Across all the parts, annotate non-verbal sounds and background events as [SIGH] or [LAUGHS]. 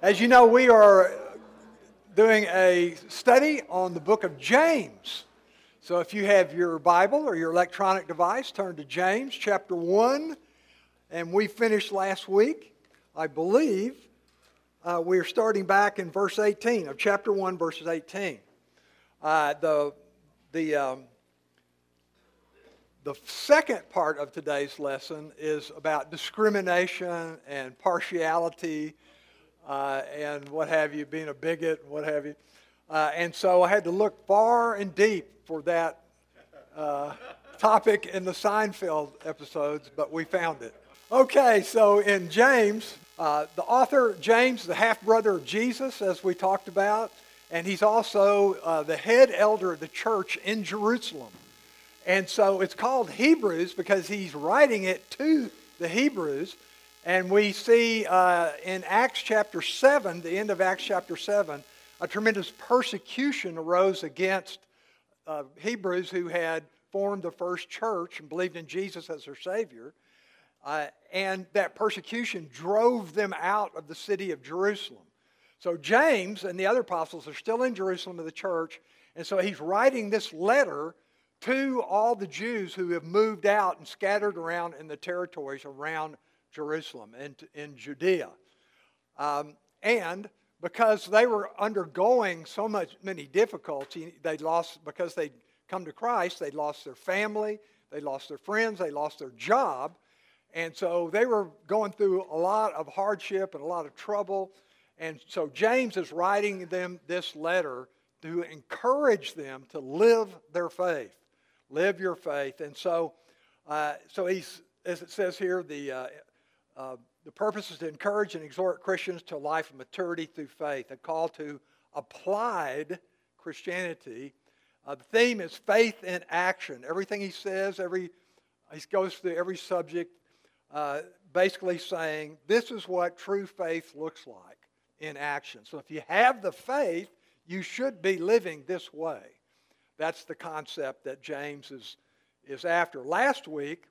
As you know, we are doing a study on the book of James. So if you have your Bible or your electronic device, turn to James chapter 1. And we finished last week, I believe. Uh, we are starting back in verse 18 of chapter 1, verses 18. Uh, the, the, um, the second part of today's lesson is about discrimination and partiality uh, and what have you, being a bigot, what have you. Uh, and so I had to look far and deep for that uh, topic in the Seinfeld episodes, but we found it. Okay, so in James, uh, the author, James, the half brother of Jesus, as we talked about, and he's also uh, the head elder of the church in Jerusalem. And so it's called Hebrews because he's writing it to the Hebrews. And we see uh, in Acts chapter 7, the end of Acts chapter 7, a tremendous persecution arose against uh, Hebrews who had formed the first church and believed in Jesus as their Savior. Uh, and that persecution drove them out of the city of Jerusalem. So James and the other apostles are still in Jerusalem of the church, and so he's writing this letter to all the Jews who have moved out and scattered around in the territories around Jerusalem and in Judea. Um, and because they were undergoing so much many difficulties, they lost because they'd come to Christ, they lost their family, they lost their friends, they lost their job. And so they were going through a lot of hardship and a lot of trouble. And so James is writing them this letter to encourage them to live their faith. Live your faith. And so, uh, so he's, as it says here, the uh, uh, the purpose is to encourage and exhort Christians to a life of maturity through faith, a call to applied Christianity. Uh, the theme is faith in action. Everything he says, every he goes through every subject, uh, basically saying this is what true faith looks like in action. So if you have the faith, you should be living this way. That's the concept that James is, is after. Last week,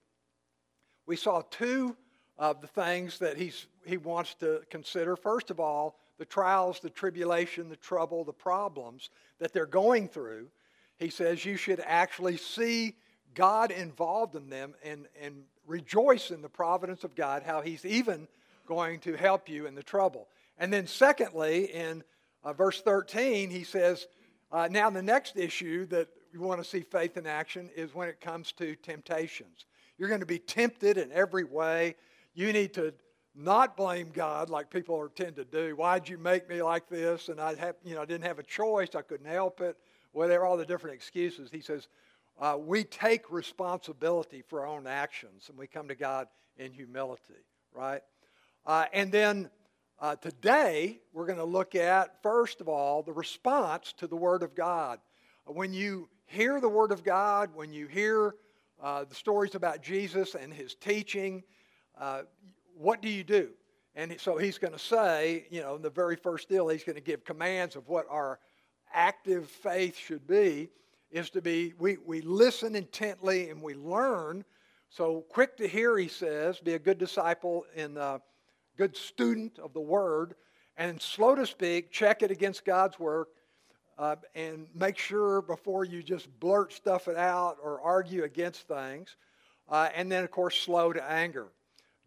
we saw two of the things that he's, he wants to consider. First of all, the trials, the tribulation, the trouble, the problems that they're going through. He says you should actually see God involved in them and, and rejoice in the providence of God, how he's even going to help you in the trouble. And then, secondly, in uh, verse 13, he says, uh, Now, the next issue that we want to see faith in action is when it comes to temptations. You're going to be tempted in every way. You need to not blame God like people are, tend to do. Why'd you make me like this? And I have, you know, I didn't have a choice. I couldn't help it. Whatever, all the different excuses. He says, uh, we take responsibility for our own actions and we come to God in humility, right? Uh, and then uh, today, we're going to look at, first of all, the response to the Word of God. When you hear the Word of God, when you hear uh, the stories about Jesus and his teaching, uh, what do you do? And so he's going to say, you know, in the very first deal, he's going to give commands of what our active faith should be is to be, we, we listen intently and we learn. So quick to hear, he says, be a good disciple and a good student of the word, and slow to speak, check it against God's work, uh, and make sure before you just blurt stuff it out or argue against things. Uh, and then, of course, slow to anger.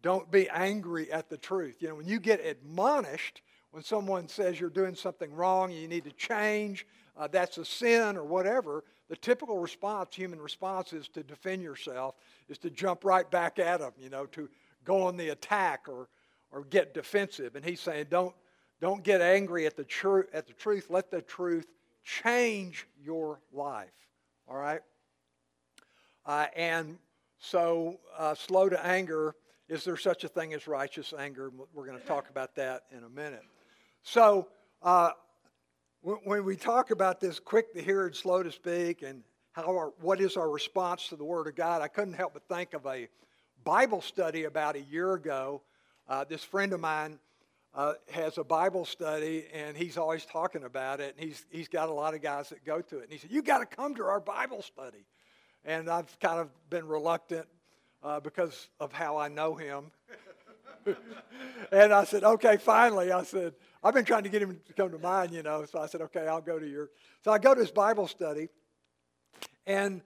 Don't be angry at the truth. You know, when you get admonished, when someone says you're doing something wrong, you need to change, uh, that's a sin or whatever, the typical response, human response, is to defend yourself, is to jump right back at them, you know, to go on the attack or, or get defensive. And he's saying, don't, don't get angry at the, tru- at the truth. Let the truth change your life. All right? Uh, and so, uh, slow to anger is there such a thing as righteous anger? We're going to talk about that in a minute. So, uh, when we talk about this quick to hear and slow to speak, and how our, what is our response to the Word of God, I couldn't help but think of a Bible study about a year ago. Uh, this friend of mine uh, has a Bible study, and he's always talking about it. And he's, he's got a lot of guys that go to it. And he said, "You've got to come to our Bible study. And I've kind of been reluctant uh, because of how I know him. [LAUGHS] and I said, okay, finally, I said, I've been trying to get him to come to mine, you know. So I said, okay, I'll go to your. So I go to his Bible study, and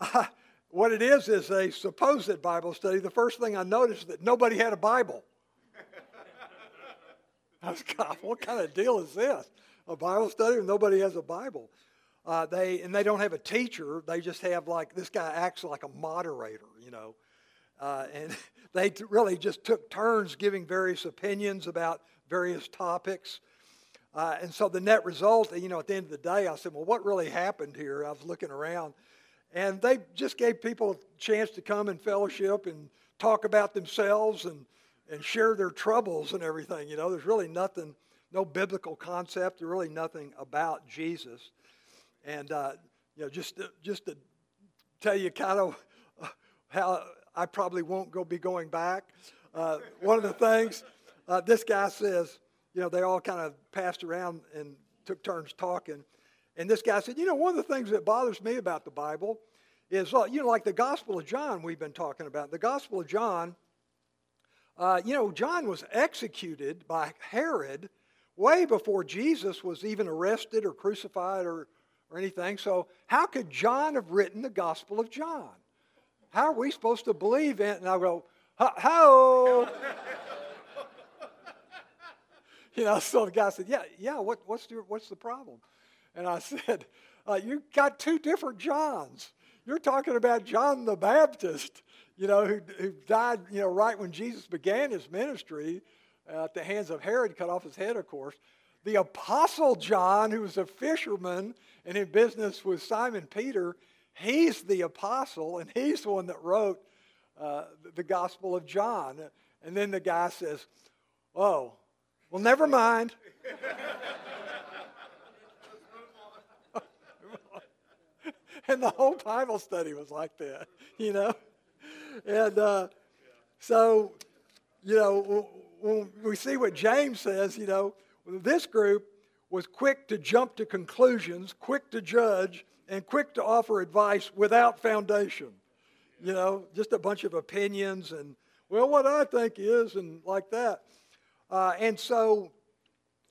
uh, [LAUGHS] what it is is a supposed Bible study. The first thing I noticed that nobody had a Bible. [LAUGHS] I was, God, what kind of deal is this? A Bible study and nobody has a Bible. Uh, they and they don't have a teacher. They just have like this guy acts like a moderator, you know. Uh, and [LAUGHS] they really just took turns giving various opinions about various topics. Uh, and so the net result, you know, at the end of the day, I said, well, what really happened here? I was looking around, and they just gave people a chance to come and fellowship and talk about themselves and, and share their troubles and everything. You know, there's really nothing, no biblical concept, really nothing about Jesus. And, uh, you know, just to, just to tell you kind of [LAUGHS] how I probably won't go be going back. Uh, one of the things uh, this guy says, you know, they all kind of passed around and took turns talking. And this guy said, you know, one of the things that bothers me about the Bible is, uh, you know, like the Gospel of John we've been talking about. The Gospel of John, uh, you know, John was executed by Herod way before Jesus was even arrested or crucified or, or anything. So, how could John have written the Gospel of John? How are we supposed to believe in it? And I'll go, how? [LAUGHS] you know, so the guy said, yeah, yeah, what, what's, the, what's the problem? And I [LAUGHS] said, uh, you got two different Johns. You're talking about John the Baptist, you know, who, who died, you know, right when Jesus began his ministry uh, at the hands of Herod, cut off his head, of course. The Apostle John, who was a fisherman and in business with Simon Peter, He's the apostle, and he's the one that wrote uh, the Gospel of John. And then the guy says, Oh, well, never mind. [LAUGHS] and the whole Bible study was like that, you know? And uh, so, you know, when we see what James says, you know, this group was quick to jump to conclusions, quick to judge, and quick to offer advice without foundation. You know, just a bunch of opinions and, well, what I think is, and like that. Uh, and so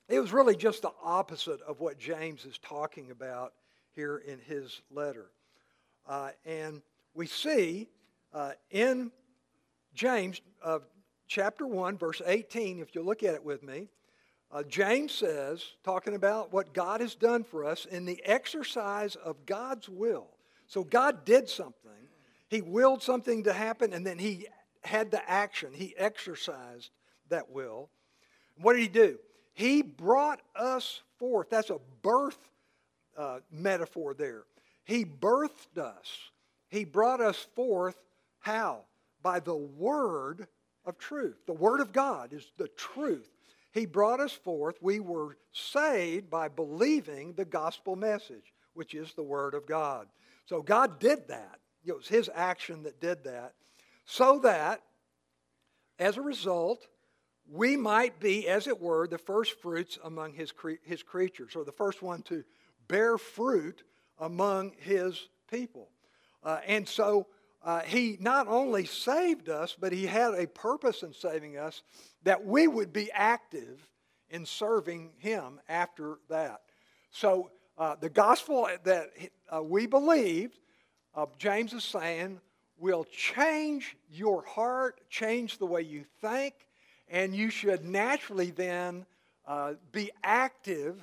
it was really just the opposite of what James is talking about here in his letter. Uh, and we see uh, in James uh, chapter 1, verse 18, if you look at it with me, uh, James says, talking about what God has done for us in the exercise of God's will. So God did something, He willed something to happen, and then He had the action. He exercised that will. What did He do? He brought us forth. That's a birth uh, metaphor there. He birthed us. He brought us forth how? By the word of truth. The word of God is the truth. He brought us forth. We were saved by believing the gospel message, which is the Word of God. So God did that. It was His action that did that, so that as a result, we might be, as it were, the first fruits among His, cre- his creatures, or the first one to bear fruit among His people. Uh, and so uh, he not only saved us, but he had a purpose in saving us that we would be active in serving him after that. So uh, the gospel that uh, we believed, uh, James is saying, will change your heart, change the way you think, and you should naturally then uh, be active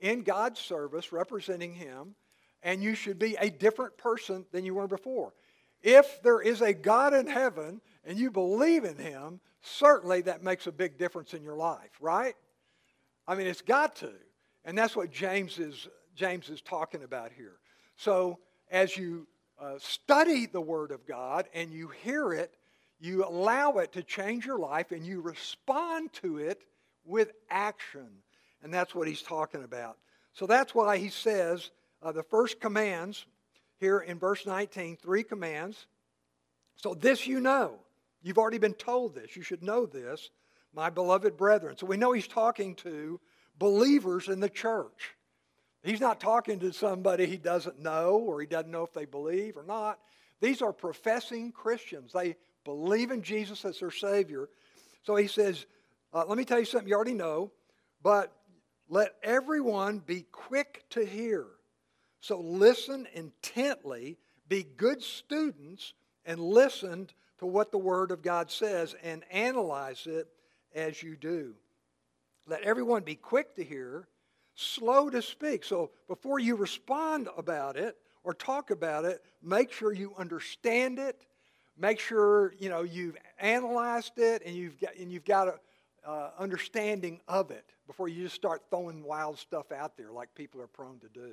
in God's service, representing him, and you should be a different person than you were before. If there is a God in heaven and you believe in him, certainly that makes a big difference in your life, right? I mean, it's got to. And that's what James is, James is talking about here. So as you uh, study the Word of God and you hear it, you allow it to change your life and you respond to it with action. And that's what he's talking about. So that's why he says uh, the first commands here in verse 19 three commands. So, this you know. You've already been told this. You should know this, my beloved brethren. So, we know he's talking to believers in the church. He's not talking to somebody he doesn't know or he doesn't know if they believe or not. These are professing Christians. They believe in Jesus as their Savior. So he says, uh, Let me tell you something you already know, but Let everyone be quick to hear. So listen intently, be good students, and listen to what the Word of God says and analyze it as you do. Let everyone be quick to hear, slow to speak. So before you respond about it or talk about it, make sure you understand it. Make sure you know you've analyzed it and you've got and you've got a uh, understanding of it before you just start throwing wild stuff out there like people are prone to do.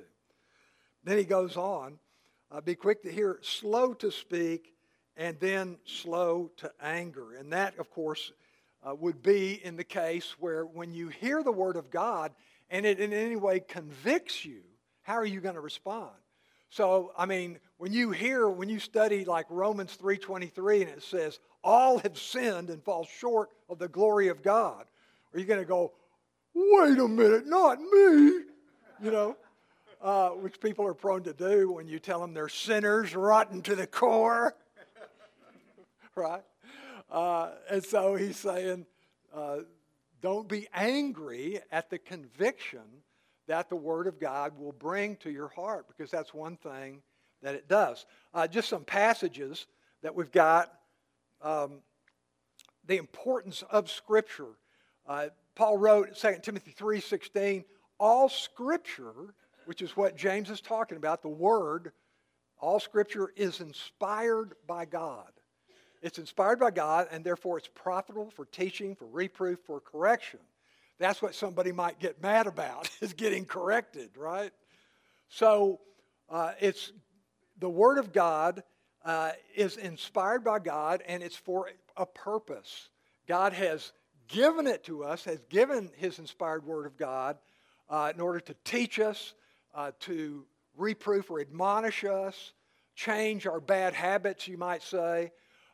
Then he goes on, uh, be quick to hear, slow to speak, and then slow to anger. And that, of course, uh, would be in the case where when you hear the word of God and it in any way convicts you, how are you going to respond? So, I mean, when you hear, when you study like Romans 3.23 and it says, all have sinned and fall short of the glory of God, are you going to go, wait a minute, not me? You know, uh, which people are prone to do when you tell them they're sinners, rotten to the core. [LAUGHS] right? Uh, and so he's saying, uh, don't be angry at the conviction that the Word of God will bring to your heart, because that's one thing that it does. Uh, just some passages that we've got. Um, the importance of Scripture. Uh, Paul wrote 2 Timothy 3:16, all Scripture, which is what James is talking about, the Word, all Scripture is inspired by God. It's inspired by God, and therefore it's profitable for teaching, for reproof, for correction. That's what somebody might get mad about, [LAUGHS] is getting corrected, right? So uh, it's the Word of God uh, is inspired by God, and it's for a purpose. God has given it to us, has given His inspired Word of God uh, in order to teach us, uh, to reproof or admonish us, change our bad habits, you might say,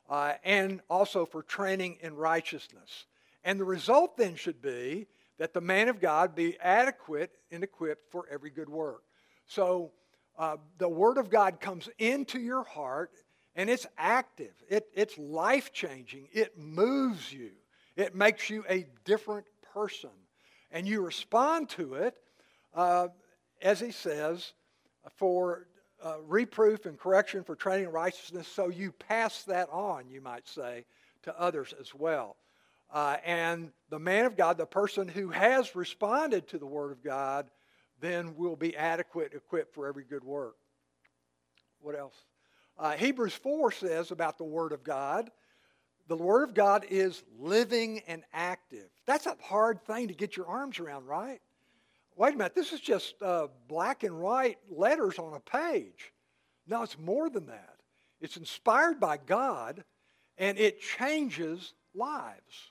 uh, and also for training in righteousness. And the result then should be that the man of God be adequate and equipped for every good work. So uh, the Word of God comes into your heart and it's active, it, it's life changing, it moves you, it makes you a different person. And you respond to it, uh, as he says, for uh, reproof and correction for training in righteousness, so you pass that on, you might say, to others as well. Uh, and the man of God, the person who has responded to the Word of God, then will be adequate, equipped for every good work. What else? Uh, Hebrews 4 says about the Word of God the Word of God is living and active. That's a hard thing to get your arms around, right? Wait a minute, this is just uh, black and white letters on a page. No, it's more than that. It's inspired by God and it changes lives.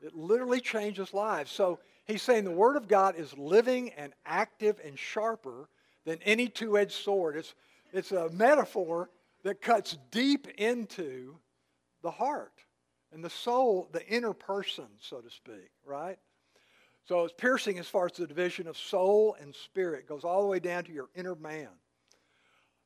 It literally changes lives. So he's saying the Word of God is living and active and sharper than any two edged sword. It's, it's a metaphor that cuts deep into the heart and the soul, the inner person, so to speak, right? So it's piercing as far as the division of soul and spirit. It goes all the way down to your inner man.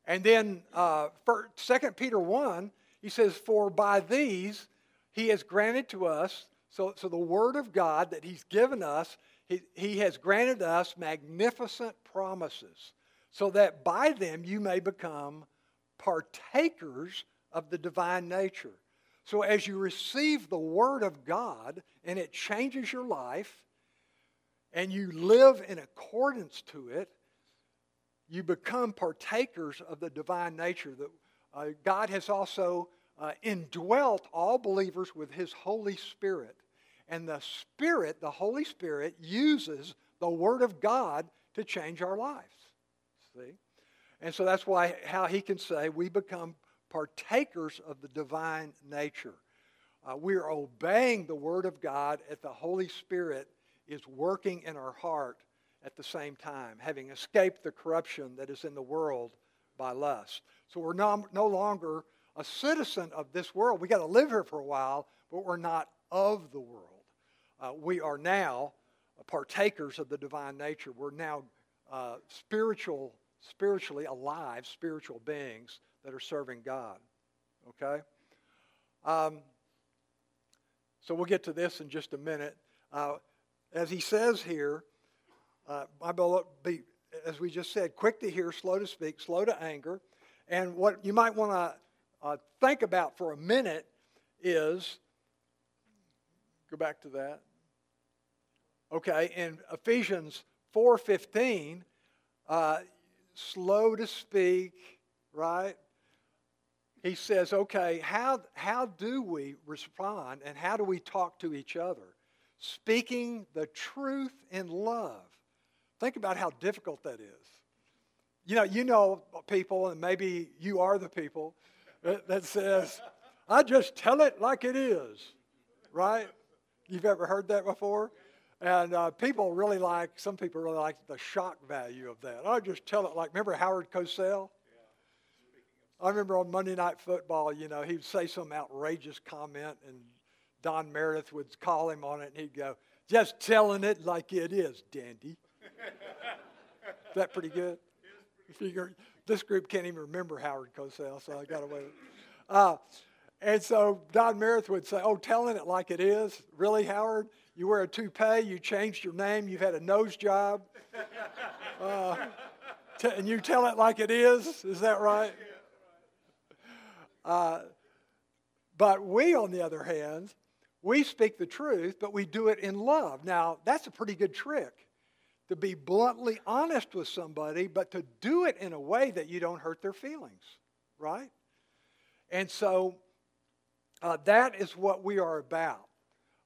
And then uh, 2 Peter 1, he says, For by these he has granted to us, so, so the word of God that he's given us, he, he has granted us magnificent promises, so that by them you may become partakers of the divine nature. So as you receive the word of God and it changes your life, and you live in accordance to it, you become partakers of the divine nature. That uh, God has also uh, indwelt all believers with His Holy Spirit. And the Spirit, the Holy Spirit, uses the Word of God to change our lives. See? And so that's why how he can say we become partakers of the divine nature. Uh, we are obeying the Word of God at the Holy Spirit is working in our heart at the same time, having escaped the corruption that is in the world by lust. So we're no, no longer a citizen of this world. We got to live here for a while, but we're not of the world. Uh, we are now partakers of the divine nature. We're now uh, spiritual, spiritually alive, spiritual beings that are serving God. Okay? Um, so we'll get to this in just a minute. Uh, as he says here, Uh, be, as we just said, quick to hear, slow to speak, slow to anger. And what you might want to uh, think about for a minute is go back to that. Okay, in Ephesians 4:15, uh, slow to speak, right? He says, okay, how, how do we respond and how do we talk to each other? Speaking the truth in love. Think about how difficult that is. You know, you know people, and maybe you are the people that says, I just tell it like it is, right? You've ever heard that before? And uh, people really like, some people really like the shock value of that. I just tell it like, remember Howard Cosell? I remember on Monday Night Football, you know, he'd say some outrageous comment, and Don Meredith would call him on it, and he'd go, just telling it like it is, dandy. is that pretty good? This group can't even remember Howard Cosell, so I got away with uh, and so Don Meredith would say, Oh, telling it like it is? Really, Howard? You wear a toupee, you changed your name, you've had a nose job, uh, t- and you tell it like it is? Is that right? Uh, but we, on the other hand, we speak the truth, but we do it in love. Now, that's a pretty good trick to be bluntly honest with somebody, but to do it in a way that you don't hurt their feelings, right? And so uh, that is what we are about.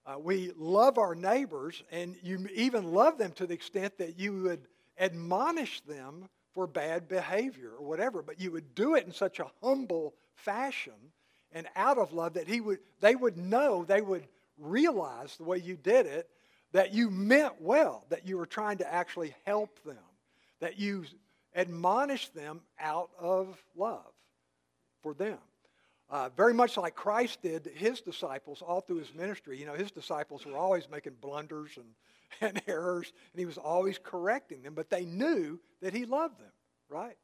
Uh, we love our neighbors, and you even love them to the extent that you would admonish them for bad behavior or whatever, but you would do it in such a humble fashion and out of love that he would, they would know, they would realize the way you did it, that you meant well, that you were trying to actually help them, that you admonished them out of love for them. Uh, very much like Christ did his disciples all through his ministry. You know, his disciples were always making blunders and, [LAUGHS] and errors, and he was always correcting them, but they knew that he loved them, right?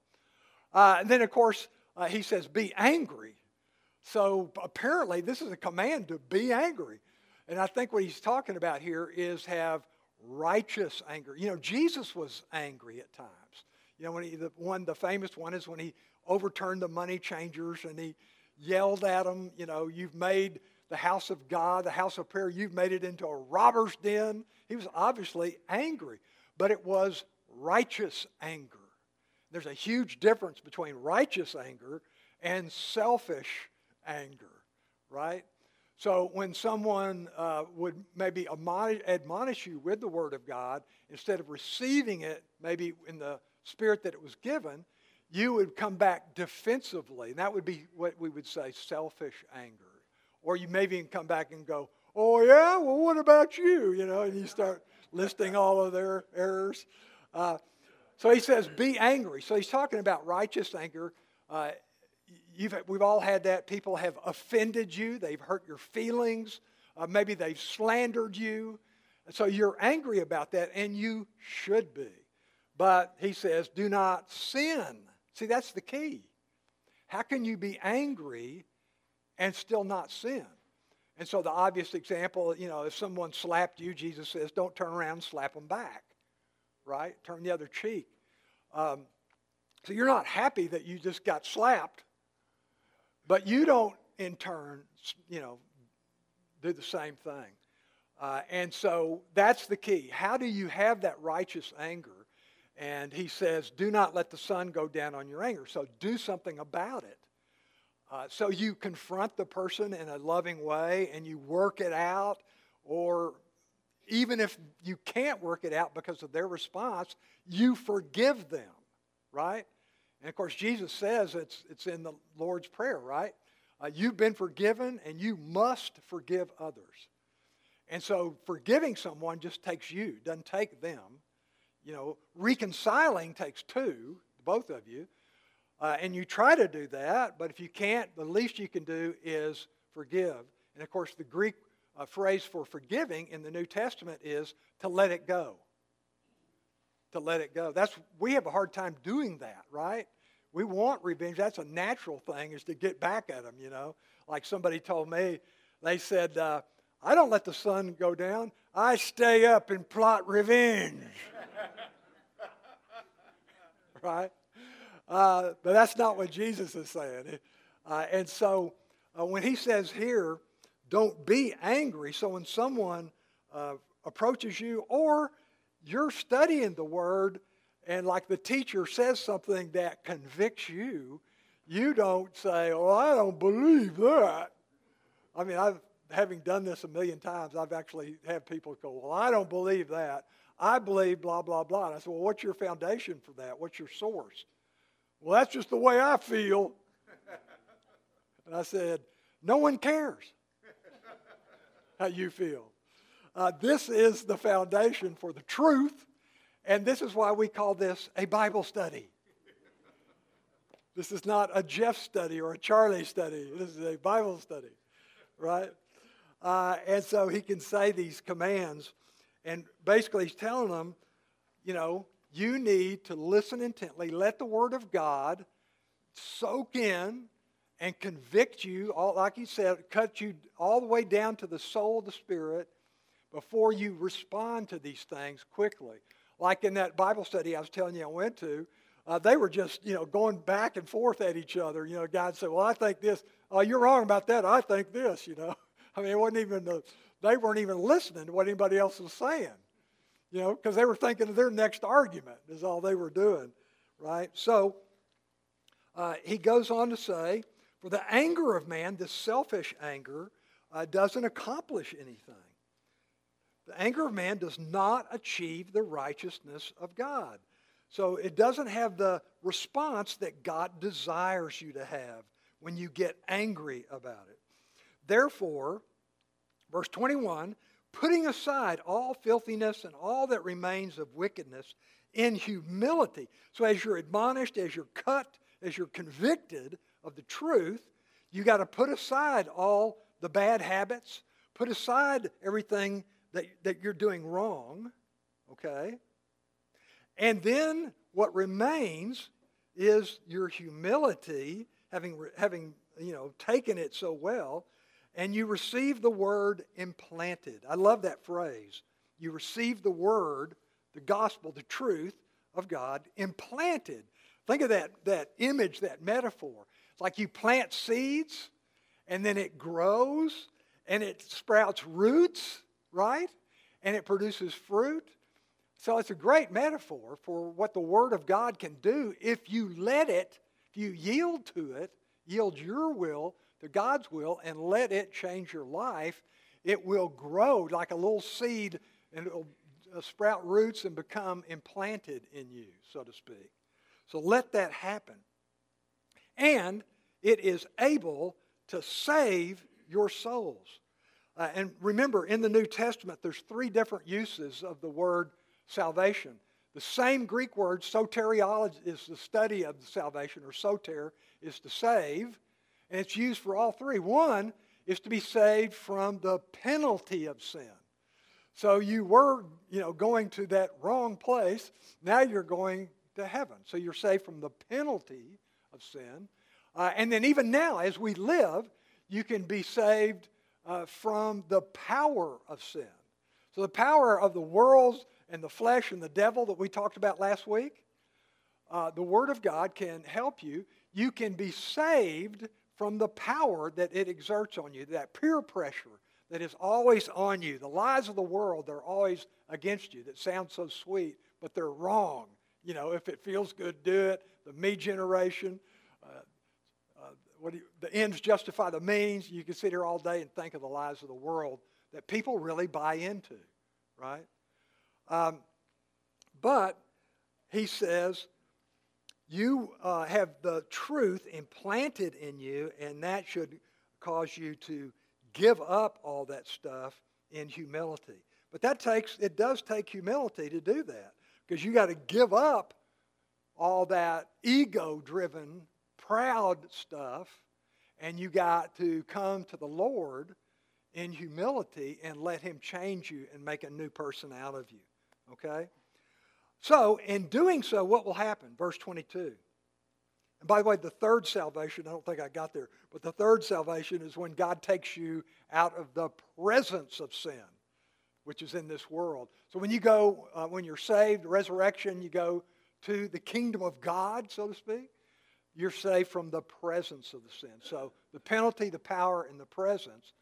Uh, and then, of course, uh, he says, be angry. So apparently, this is a command to be angry. And I think what he's talking about here is have righteous anger. You know, Jesus was angry at times. You know, when he, the one, the famous one is when he overturned the money changers and he yelled at them, you know, you've made the house of God, the house of prayer, you've made it into a robber's den. He was obviously angry, but it was righteous anger. There's a huge difference between righteous anger and selfish anger, right? So when someone uh, would maybe admonish you with the Word of God, instead of receiving it maybe in the spirit that it was given, you would come back defensively. And that would be what we would say selfish anger. Or you maybe even come back and go, oh, yeah? Well, what about you? You know, and you start listing all of their errors. Uh, so he says, be angry. So he's talking about righteous anger. Uh, we've all had that. People have offended you, they've hurt your feelings, uh, maybe they've slandered you. So you're angry about that, and you should be. But he says, do not sin. See, that's the key. How can you be angry and still not sin? And so the obvious example, you know, if someone slapped you, Jesus says, don't turn around and slap them back, right? Turn the other cheek. Um, so you're not happy that you just got slapped, but you don't, in turn, you know, do the same thing. Uh, and so that's the key. How do you have that righteous anger? And he says, Do not let the sun go down on your anger. So do something about it. Uh, so you confront the person in a loving way and you work it out, or even if you can't work it out because of their response, you forgive them, right? And of course, Jesus says it's, it's in the Lord's Prayer, right? Uh, you've been forgiven and you must forgive others. And so forgiving someone just takes you, doesn't take them. You know, reconciling takes two, both of you. Uh, and you try to do that, but if you can't, the least you can do is forgive. And of course, the Greek uh, phrase for forgiving in the New Testament is to let it go. To let it go. That's we have a hard time doing that, right? We want revenge. That's a natural thing, is to get back at them. You know, like somebody told me, they said, uh, "I don't let the sun go down. I stay up and plot revenge." [LAUGHS] right? Uh, but that's not what Jesus is saying. Uh, and so uh, when he says here, don't be angry, so when someone uh, approaches you or you're studying the word and like the teacher says something that convicts you, you don't say, "Oh, I don't believe that." I mean, I've having done this a million times, I've actually had people go, "Well, I don't believe that. I believe blah blah blah." And I said, "Well, what's your foundation for that? What's your source?" Well, that's just the way I feel. and I said, "No one cares how you feel. Uh, this is the foundation for the truth, and this is why we call this a Bible study." This is not a Jeff study or a Charlie study. This is a Bible study, right? Uh, and so he can say these commands. And basically, he's telling them, you know, you need to listen intently, let the Word of God soak in and convict you, all, like he said, cut you all the way down to the soul of the Spirit before you respond to these things quickly. Like in that Bible study I was telling you I went to, uh, they were just, you know, going back and forth at each other. You know, God said, well, I think this. Oh, you're wrong about that. I think this, you know. [LAUGHS] I mean, it wasn't even, the, they weren't even listening to what anybody else was saying, you know, because they were thinking of their next argument is all they were doing, right? So uh, he goes on to say, for the anger of man, this selfish anger, uh, doesn't accomplish anything. The anger of man does not achieve the righteousness of God. So it doesn't have the response that God desires you to have when you get angry about it. Therefore, verse 21 putting aside all filthiness and all that remains of wickedness in humility. So as you're admonished, as you're cut, as you're convicted of the truth, you got to put aside all the bad habits, put aside everything that, that you're doing wrong, okay? And then what remains is your humility, having, having you know, taken it so well, and you receive the word implanted. I love that phrase. You receive the word, the gospel, the truth of God implanted. Think of that, that image, that metaphor. It's like you plant seeds and then it grows and it sprouts roots, right? And it produces fruit. So it's a great metaphor for what the Word of God can do if you let it, if you yield to it, yield your will to God's will, and let it change your life. It will grow like a little seed and it will uh, sprout roots and become implanted in you, so to speak. So let that happen. And it is able to save your souls. Uh, and remember, in the New Testament, there's three different uses of the word salvation. The same Greek word, soteriology, is the study of the salvation, or soter, is to save, and it's used for all three. One is to be saved from the penalty of sin. So you were, you know, going to that wrong place. Now you're going to heaven. So you're saved from the penalty of sin. Uh, and then even now, as we live, you can be saved uh, from the power of sin. So the power of the world and the flesh and the devil that we talked about last week, uh, the Word of God can help you. You can be saved from the power that it exerts on you, that peer pressure that is always on you. The lies of the world, they're always against you, that sound so sweet, but they're wrong. You know, if it feels good, do it. The me generation, what you, the ends justify the means. You can sit here all day and think of the lies of the world that people really buy into, right? Um, but he says, you uh, have the truth implanted in you, and that should cause you to give up all that stuff in humility. But that takes, it does take humility to do that because you got to give up all that ego driven, proud stuff, and you got to come to the Lord in humility and let Him change you and make a new person out of you. Okay? So, in doing so, what will happen? Verse 22. And by the way, the third salvation, I don't think I got there, but the third salvation is when God takes you out of the presence of sin, which is in this world. So when you go, uh, when you're saved, resurrection, you go to the kingdom of God, so to speak. You're saved from the presence of the sin. So the penalty, the power, and the presence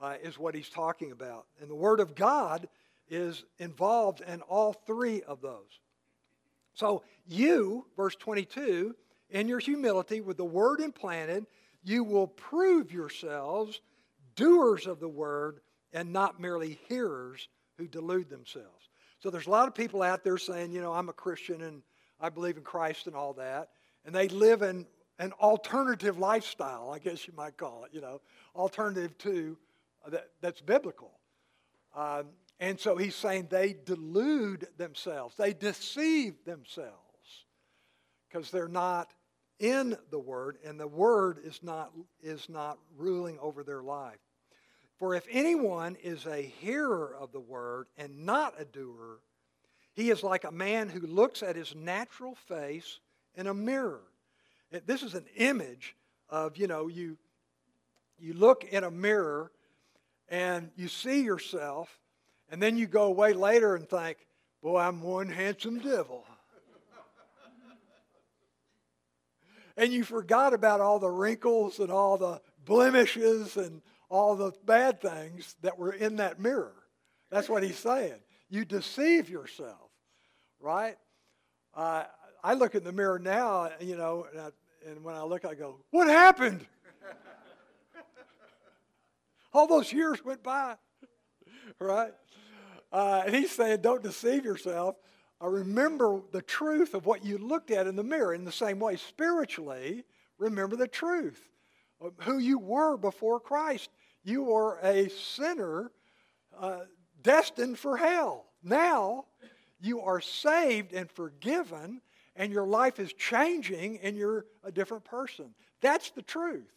uh, is what he's talking about. And the Word of God is involved in all three of those. So you, verse 22, in your humility, with the Word implanted, you will prove yourselves doers of the Word and not merely hearers who delude themselves. So there's a lot of people out there saying, you know, I'm a Christian and I believe in Christ and all that, and they live in an alternative lifestyle, I guess you might call it, you know, alternative to uh, that, that's biblical. Um, and so he's saying they delude themselves, they deceive themselves because they're not in the Word, and the Word is not, is not ruling over their life. For if anyone is a hearer of the Word and not a doer, he is like a man who looks at his natural face in a mirror. This is an image of, you know, you, you look in a mirror and you see yourself, and then you go away later and think, boy, I'm one handsome devil. [LAUGHS] and you forgot about all the wrinkles and all the blemishes and all the bad things that were in that mirror. That's what he's saying. You deceive yourself, right? Uh, I look in the mirror now, you know, and, I, and when I look, I go, What happened? [LAUGHS] all those years went by, [LAUGHS] right? Uh, and he's saying, Don't deceive yourself. I remember the truth of what you looked at in the mirror. In the same way, spiritually, remember the truth of who you were before Christ. You were a sinner uh, destined for hell. Now, you are saved and forgiven, and your life is changing, and you're a different person. That's the truth.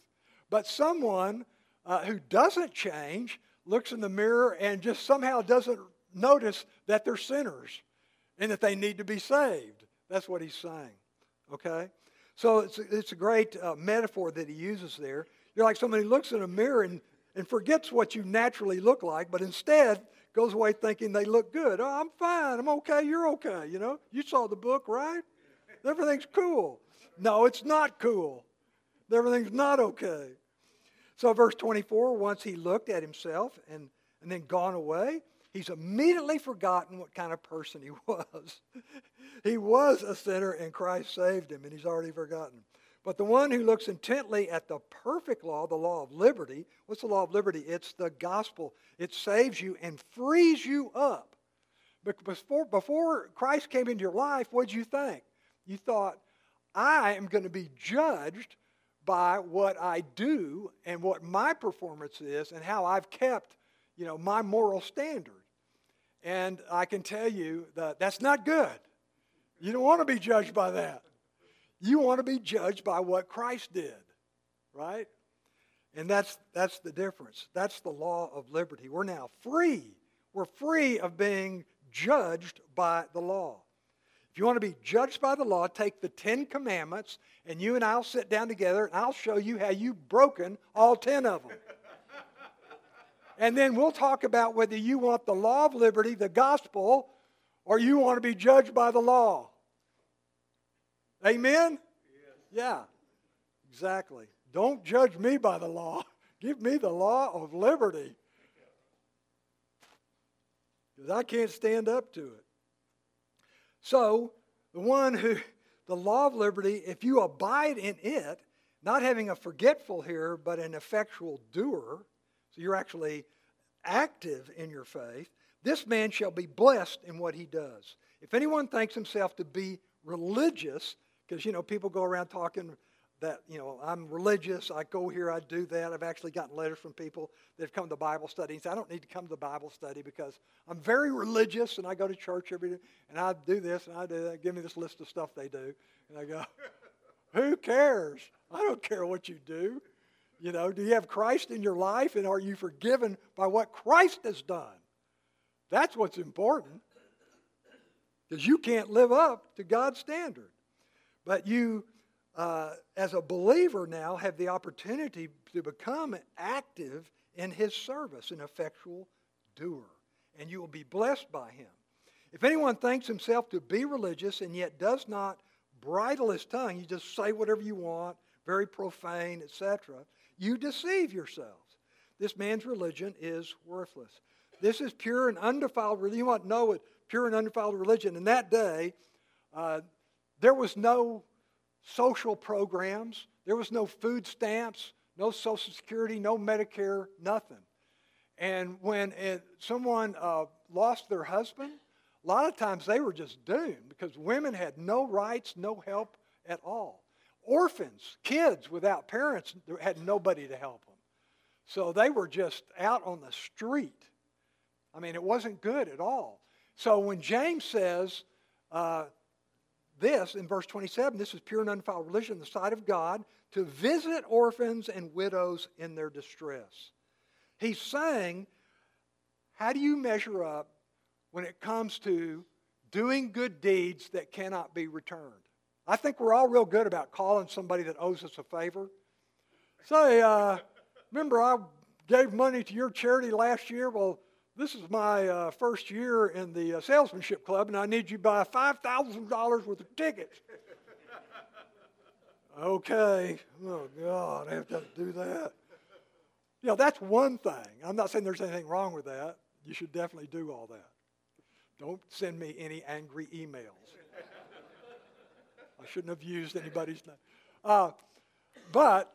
But someone uh, who doesn't change looks in the mirror and just somehow doesn't notice that they're sinners and that they need to be saved. That's what he's saying. Okay? So it's, it's a great uh, metaphor that he uses there. You're like somebody who looks in a mirror and, and forgets what you naturally look like, but instead goes away thinking they look good. Oh, I'm fine. I'm okay. You're okay. You know, you saw the book, right? Everything's cool. No, it's not cool. Everything's not okay. So, verse 24 once he looked at himself and, and then gone away, he's immediately forgotten what kind of person he [LAUGHS] was. he was a sinner and Christ saved him, and he's already forgotten. But the one who looks intently at the perfect law, the law of liberty, what's the law of liberty? It's the gospel. It saves you and frees you up. Before, before Christ came into your life, what did you think? You thought, I am going to be judged by what I do and what my performance is and how I've kept, you know, my moral standard. And I can tell you that that's not good. You don't want to be judged by that. You want to be judged by what Christ did, right? And that's, that's the difference. That's the law of liberty. We're now free. We're free of being judged by the law. If you want to be judged by the law, take the Ten Commandments, and you and I'll sit down together, and I'll show you how you've broken all ten of them. and then we'll talk about whether you want the law of liberty, the gospel, or you want to be judged by the law. Amen? Yeah, exactly. Don't judge me by the law. [LAUGHS] Give me the law of liberty. Because I can't stand up to it. So, the one who, [LAUGHS] the law of liberty, if you abide in it, not having a forgetful hearer, but an effectual doer, so you're actually active in your faith, this man shall be blessed in what he does. If anyone thinks himself to be religious, because, you know, people go around talking that, you know, I'm religious, I go here, I do that. I've actually gotten letters from people that have come to Bible study and say, I don't need to come to Bible study because I'm very religious and I go to church every day and I do this and I do that. Give me this list of stuff they do. And I go, [LAUGHS] who cares? I don't care what you do. You know, do you have Christ in your life and are you forgiven by what Christ has done? That's what's important. Because you can't live up to God's standard. But you, uh, as a believer now, have the opportunity to become active in His service, an effectual doer. And you will be blessed by Him. If anyone thinks himself to be religious and yet does not bridle his tongue, you just say whatever you want, very profane, etc., you deceive yourselves. This man's religion is worthless. This is pure and undefiled religion. You want to know what pure and undefiled religion. In that day, uh, there was no social programs, there was no food stamps, no Social Security, no Medicare, nothing. And when it, someone uh, lost their husband, a lot of times they were just doomed because women had no rights, no help at all. Orphans, kids without parents, had nobody to help them. So they were just out on the street. I mean, it wasn't good at all. So when James says uh, this in verse 27, this is pure and undefiled religion in the sight of God to visit orphans and widows in their distress. He's saying, how do you measure up when it comes to doing good deeds that cannot be returned? I think we're all real good about calling somebody that owes us a favor. Say, uh, remember I gave money to your charity last year? Well, this is my uh, first year in the uh, salesmanship club, and I need you to buy $5,000 worth of tickets. okay. Oh, God, I have to do that. You know, that's one thing. I'm not saying there's anything wrong with that. You should definitely do all that. Don't send me any angry emails. I shouldn't have used anybody's name. Uh, but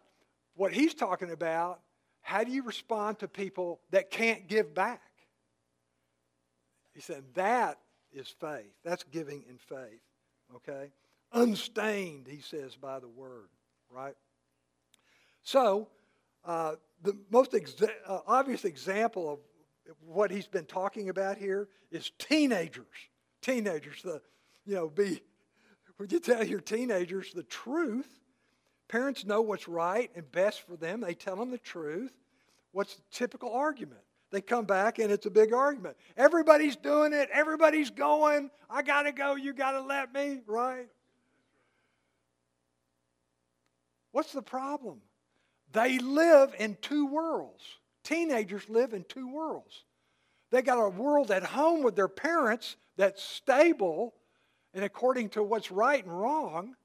what he's talking about, how do you respond to people that can't give back? He said, that is faith. That's giving in faith. Okay? Unstained, he says, by the word, right? So, uh, the most exa- uh, obvious example of what he's been talking about here is teenagers. Teenagers, the, you know, be, would you tell your teenagers the truth? Parents know what's right and best for them. They tell them the truth. What's the typical argument? They come back and it's a big argument. Everybody's doing it. Everybody's going. I got to go. You got to let me, right? What's the problem? They live in two worlds. Teenagers live in two worlds. They got a world at home with their parents that's stable and according to what's right and wrong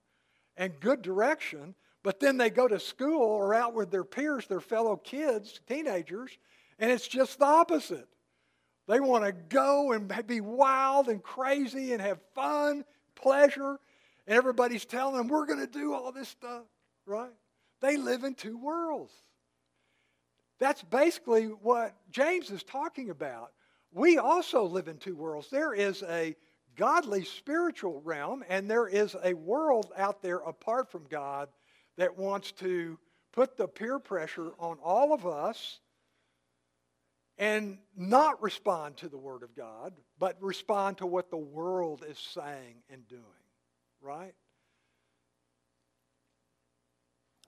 and good direction, but then they go to school or out with their peers, their fellow kids, teenagers, and it's just the opposite. They want to go and be wild and crazy and have fun, pleasure, and everybody's telling them, we're going to do all this stuff, right? They live in two worlds. That's basically what James is talking about. We also live in two worlds. There is a godly spiritual realm, and there is a world out there apart from God that wants to put the peer pressure on all of us and not respond to the Word of God, but respond to what the world is saying and doing, right?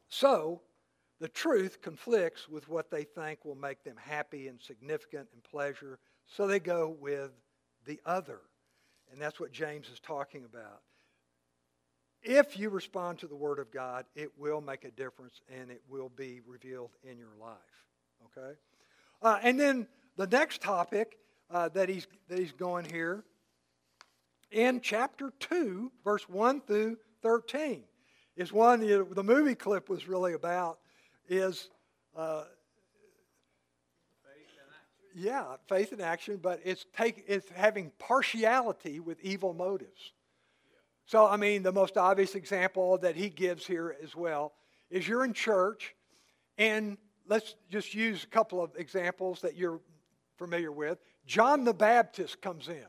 So, the truth conflicts with what they think will make them happy and significant and pleasure, so they go with the other. And that's what James is talking about. If you respond to the Word of God, it will make a difference and it will be revealed in your life. Okay? Uh, and then the next topic uh, that, he's, that he's going here in chapter 2, verse 1 through 13, is one know, the movie clip was really about is uh, yeah, faith in action, but it's take it's having partiality with evil motives. So, I mean, the most obvious example that he gives here as well is you're in church and let's just use a couple of examples that you're familiar with. John the Baptist comes in.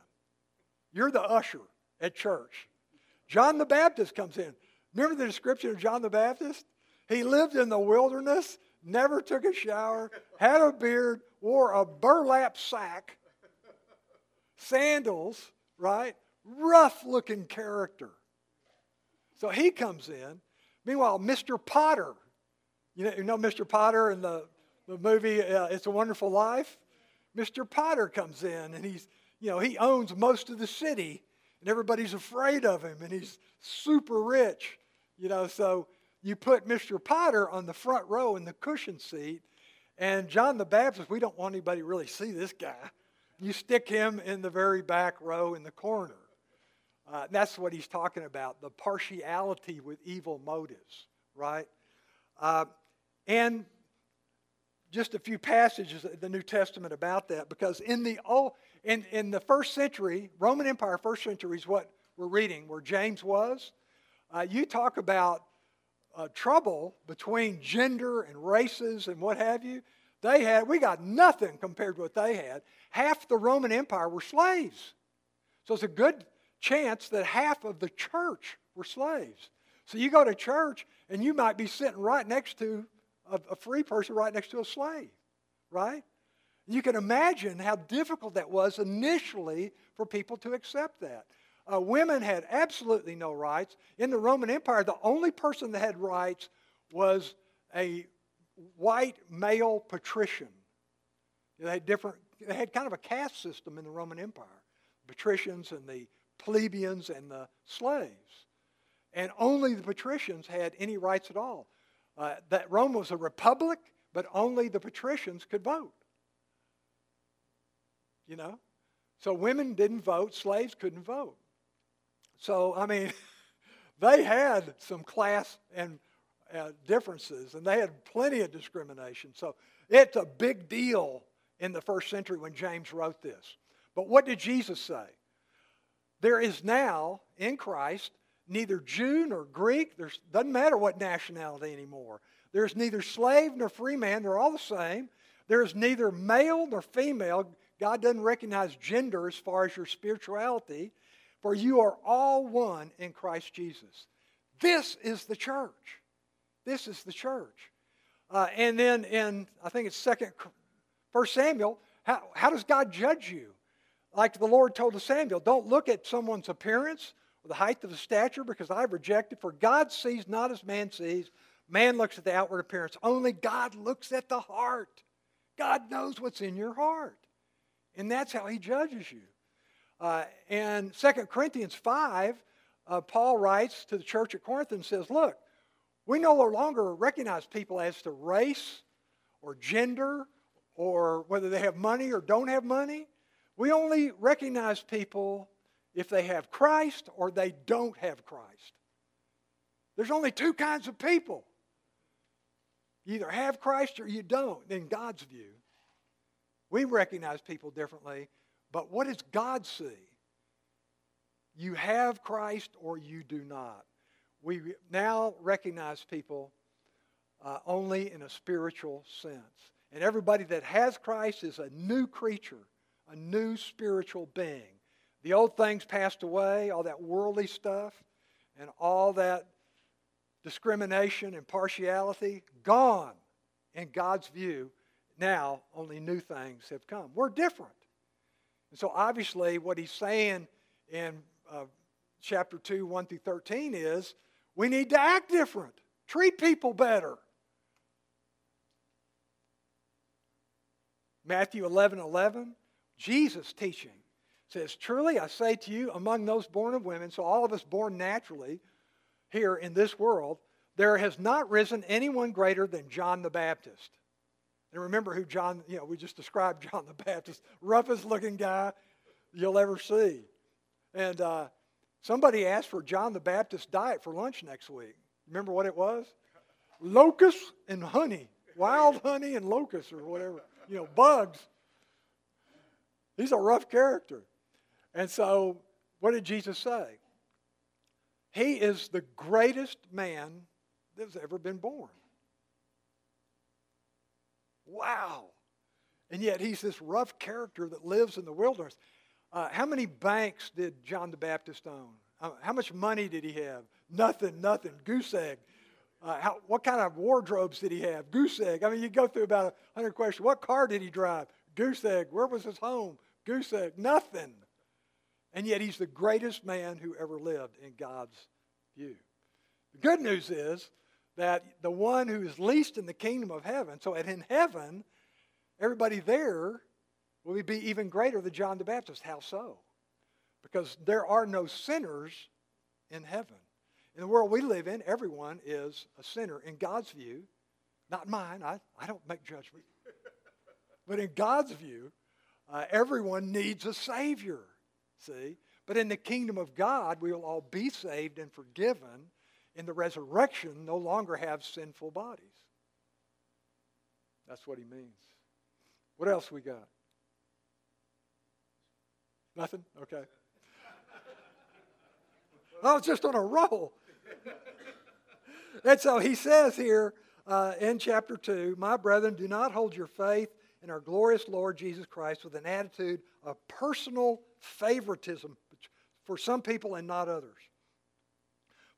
You're the usher at church. John the Baptist comes in. Remember the description of John the Baptist? He lived in the wilderness, never took a shower, had a beard, wore a burlap sack, sandals, right? Rough looking character. So he comes in. Meanwhile, Mr. Potter you know, you know Mr. Potter in the, the movie uh, It's a Wonderful Life? Mr. Potter comes in and he's, you know, he owns most of the city and everybody's afraid of him and he's super rich, you know, so you put Mr. Potter on the front row in the cushion seat and John the Baptist, we don't want anybody to really see this guy. You stick him in the very back row in the corner. Uh, that's what he's talking about the partiality with evil motives, right? Uh, and just a few passages in the New Testament about that because in the old, in, in the first century, Roman Empire, first century is what we're reading, where James was. Uh, you talk about uh, trouble between gender and races and what have you. They had, we got nothing compared to what they had. Half the Roman Empire were slaves. So it's a good chance that half of the church were slaves. So you go to church and you might be sitting right next to a, a free person, right next to a slave, right? You can imagine how difficult that was initially for people to accept that. Uh, women had absolutely no rights. In the Roman Empire, the only person that had rights was a white male patrician. They had different. They had kind of a caste system in the Roman Empire: patricians and the plebeians and the slaves. And only the patricians had any rights at all. Uh, that Rome was a republic, but only the patricians could vote. You know? So women didn't vote, slaves couldn't vote. So, I mean, [LAUGHS] they had some class and uh, differences, and they had plenty of discrimination. So it's a big deal in the first century when James wrote this. But what did Jesus say? There is now in Christ neither Jew nor Greek. There doesn't matter what nationality anymore. There's neither slave nor free man. They're all the same. There is neither male nor female. God doesn't recognize gender as far as your spirituality. For you are all one in Christ Jesus. This is the church. This is the church. Uh, and then in, I think it's second, First Samuel, how, how does God judge you? Like the Lord told to Samuel, don't look at someone's appearance the height of the stature because I've rejected. For God sees not as man sees. Man looks at the outward appearance. Only God looks at the heart. God knows what's in your heart. And that's how he judges you. Uh, and 2 Corinthians 5, uh, Paul writes to the church at Corinth and says, Look, we no longer recognize people as to race or gender or whether they have money or don't have money. We only recognize people if they have Christ or they don't have Christ. There's only two kinds of people. You either have Christ or you don't, in God's view. We recognize people differently, but what does God see? You have Christ or you do not. We now recognize people uh, only in a spiritual sense. And everybody that has Christ is a new creature, a new spiritual being. The old things passed away, all that worldly stuff, and all that discrimination and partiality, gone in God's view. Now, only new things have come. We're different. And so, obviously, what he's saying in uh, chapter 2, 1 through 13 is we need to act different, treat people better. Matthew 11 11, Jesus teaching says, Truly I say to you, among those born of women, so all of us born naturally here in this world, there has not risen anyone greater than John the Baptist. And remember who John, you know, we just described John the Baptist, roughest looking guy you'll ever see. And uh, somebody asked for John the Baptist diet for lunch next week. Remember what it was? Locusts and honey, wild honey and locusts or whatever, you know, bugs. He's a rough character. And so, what did Jesus say? He is the greatest man that's ever been born. Wow. And yet, he's this rough character that lives in the wilderness. Uh, how many banks did John the Baptist own? Uh, how much money did he have? Nothing, nothing. Goose egg. Uh, how, what kind of wardrobes did he have? Goose egg. I mean, you go through about a hundred questions. What car did he drive? Goose egg. Where was his home? Goose egg. Nothing. And yet he's the greatest man who ever lived in God's view. The good news is that the one who is least in the kingdom of heaven, so in heaven, everybody there will be even greater than John the Baptist. How so? Because there are no sinners in heaven. In the world we live in, everyone is a sinner in God's view, not mine. I, I don't make judgment. but in God's view, Uh, everyone needs a Savior, see? But in the kingdom of God, we will all be saved and forgiven. In the resurrection, no longer have sinful bodies. That's what he means. What else we got? Nothing? Okay. I was just on a roll. and so he says here uh, in chapter 2 My brethren, do not hold your faith in our glorious Lord Jesus Christ with an attitude of personal favoritism for some people and not others.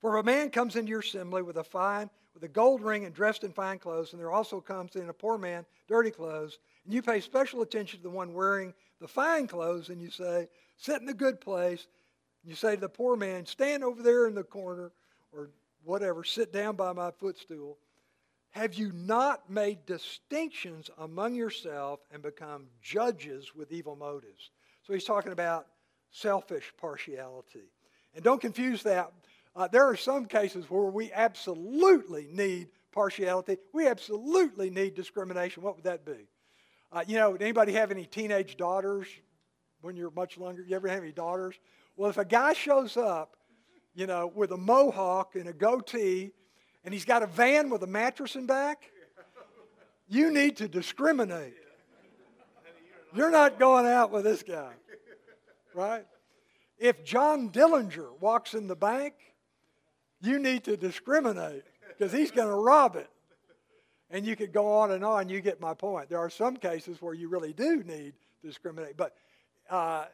For if a man comes into your assembly with a fine, with a gold ring and dressed in fine clothes, and there also comes in a poor man, dirty clothes, and you pay special attention to the one wearing the fine clothes, and you say, Sit in a good place. And you say to the poor man, Stand over there in the corner, or whatever, sit down by my footstool. Have you not made distinctions among yourself and become judges with evil motives? So he's talking about selfish partiality. And don't confuse that. Uh, there are some cases where we absolutely need partiality. We absolutely need discrimination. What would that be? Uh, you know, anybody have any teenage daughters when you're much younger? You ever have any daughters? Well, if a guy shows up, you know, with a mohawk and a goatee, and he's got a van with a mattress in back, you need to discriminate. You're not going out with this guy, right? If John Dillinger walks in the bank, you need to discriminate because he's going to rob it. And you could go on and on. You get my point. There are some cases where you really do need to discriminate. But uh,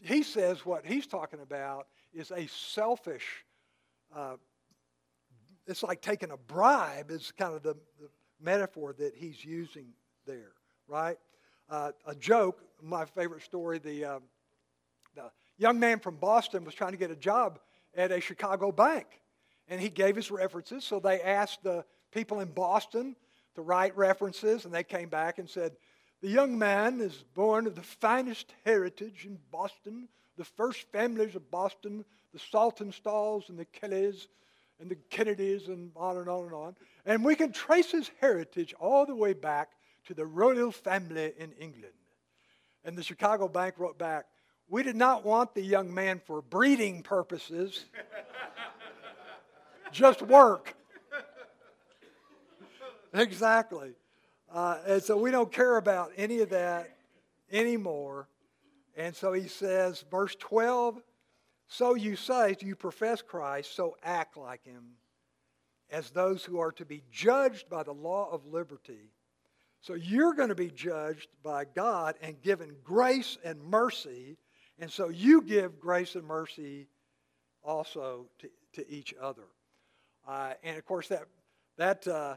he says what he's talking about is a selfish, uh, it's like taking a bribe, is kind of the, the metaphor that he's using there, right? Uh, a joke, my favorite story, the, uh, the young man from Boston was trying to get a job at a Chicago bank. And he gave his references. So they asked the people in Boston to write references, and they came back and said, The young man is born of the finest heritage in Boston, the first families of Boston, the Saltonstalls and the Kellys and the Kennedys, and on and on and on. And we can trace his heritage all the way back to the royal family in England. And the Chicago Bank wrote back, We did not want the young man for breeding purposes, [LAUGHS] just work. [LAUGHS] exactly. Uh, and so we don't care about any of that anymore. And so he says, verse 12, so you say, you profess Christ, so act like him as those who are to be judged by the law of liberty. So you're going to be judged by God and given grace and mercy. And so you give grace and mercy also to, to each other. Uh, and of course, that, that uh,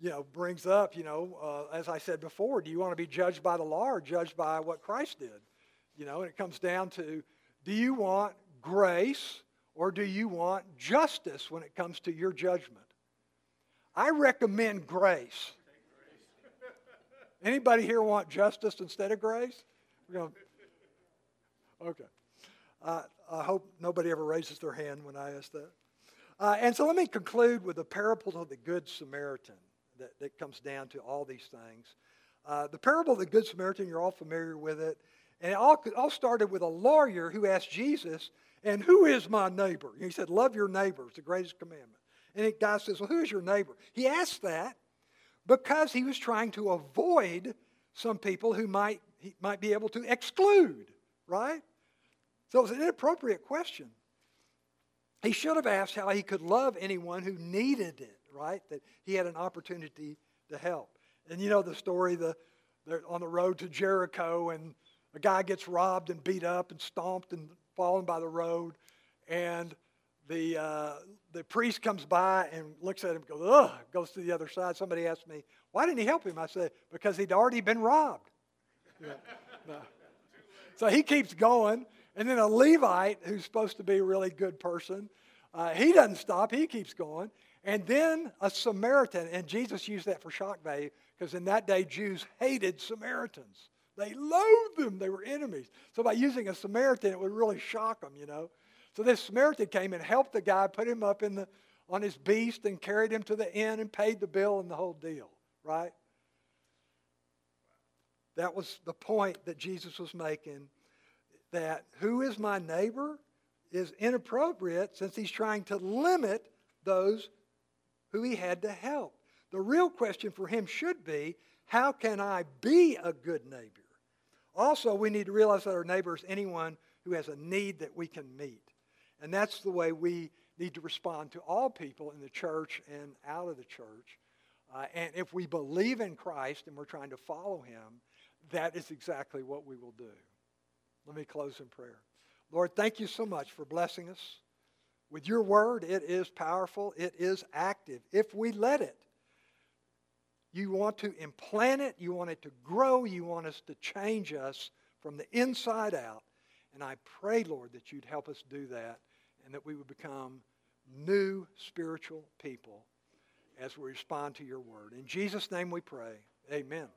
you know, brings up, you know, uh, as I said before, do you want to be judged by the law or judged by what Christ did? You know, and it comes down to do you want grace or do you want justice when it comes to your judgment? I recommend grace. Anybody here want justice instead of grace? Going okay. Uh, I hope nobody ever raises their hand when I ask that. Uh, and so let me conclude with the parable of the Good Samaritan that, that comes down to all these things. Uh, the parable of the Good Samaritan, you're all familiar with it. And it all, all started with a lawyer who asked Jesus, And who is my neighbor? And he said, Love your neighbor. It's the greatest commandment. And the guy says, Well, who is your neighbor? He asked that because he was trying to avoid some people who might, he might be able to exclude, right? So it was an inappropriate question. He should have asked how he could love anyone who needed it, right? That he had an opportunity to help. And you know the story, the, on the road to Jericho, and a guy gets robbed and beat up and stomped and fallen by the road. And the, uh, the priest comes by and looks at him goes, ugh, goes to the other side. Somebody asked me, why didn't he help him? I said, because he'd already been robbed. Yeah, no. So he keeps going. And then a Levite, who's supposed to be a really good person, uh, he doesn't stop, he keeps going. And then a Samaritan, and Jesus used that for shock value because in that day Jews hated Samaritans. They loathed them, they were enemies. So by using a Samaritan, it would really shock them, you know. So this Samaritan came and helped the guy, put him up in the, on his beast, and carried him to the inn and paid the bill and the whole deal, right? That was the point that Jesus was making that who is my neighbor is inappropriate since he's trying to limit those who he had to help. The real question for him should be how can I be a good neighbor? Also, we need to realize that our neighbor is anyone who has a need that we can meet. And that's the way we need to respond to all people in the church and out of the church. Uh, and if we believe in Christ and we're trying to follow him, that is exactly what we will do. Let me close in prayer. Lord, thank you so much for blessing us with your word. It is powerful, it is active. If we let it, you want to implant it, you want it to grow, you want us to change us from the inside out. And I pray, Lord, that you'd help us do that and that we would become new spiritual people as we respond to your word. In Jesus' name we pray. Amen.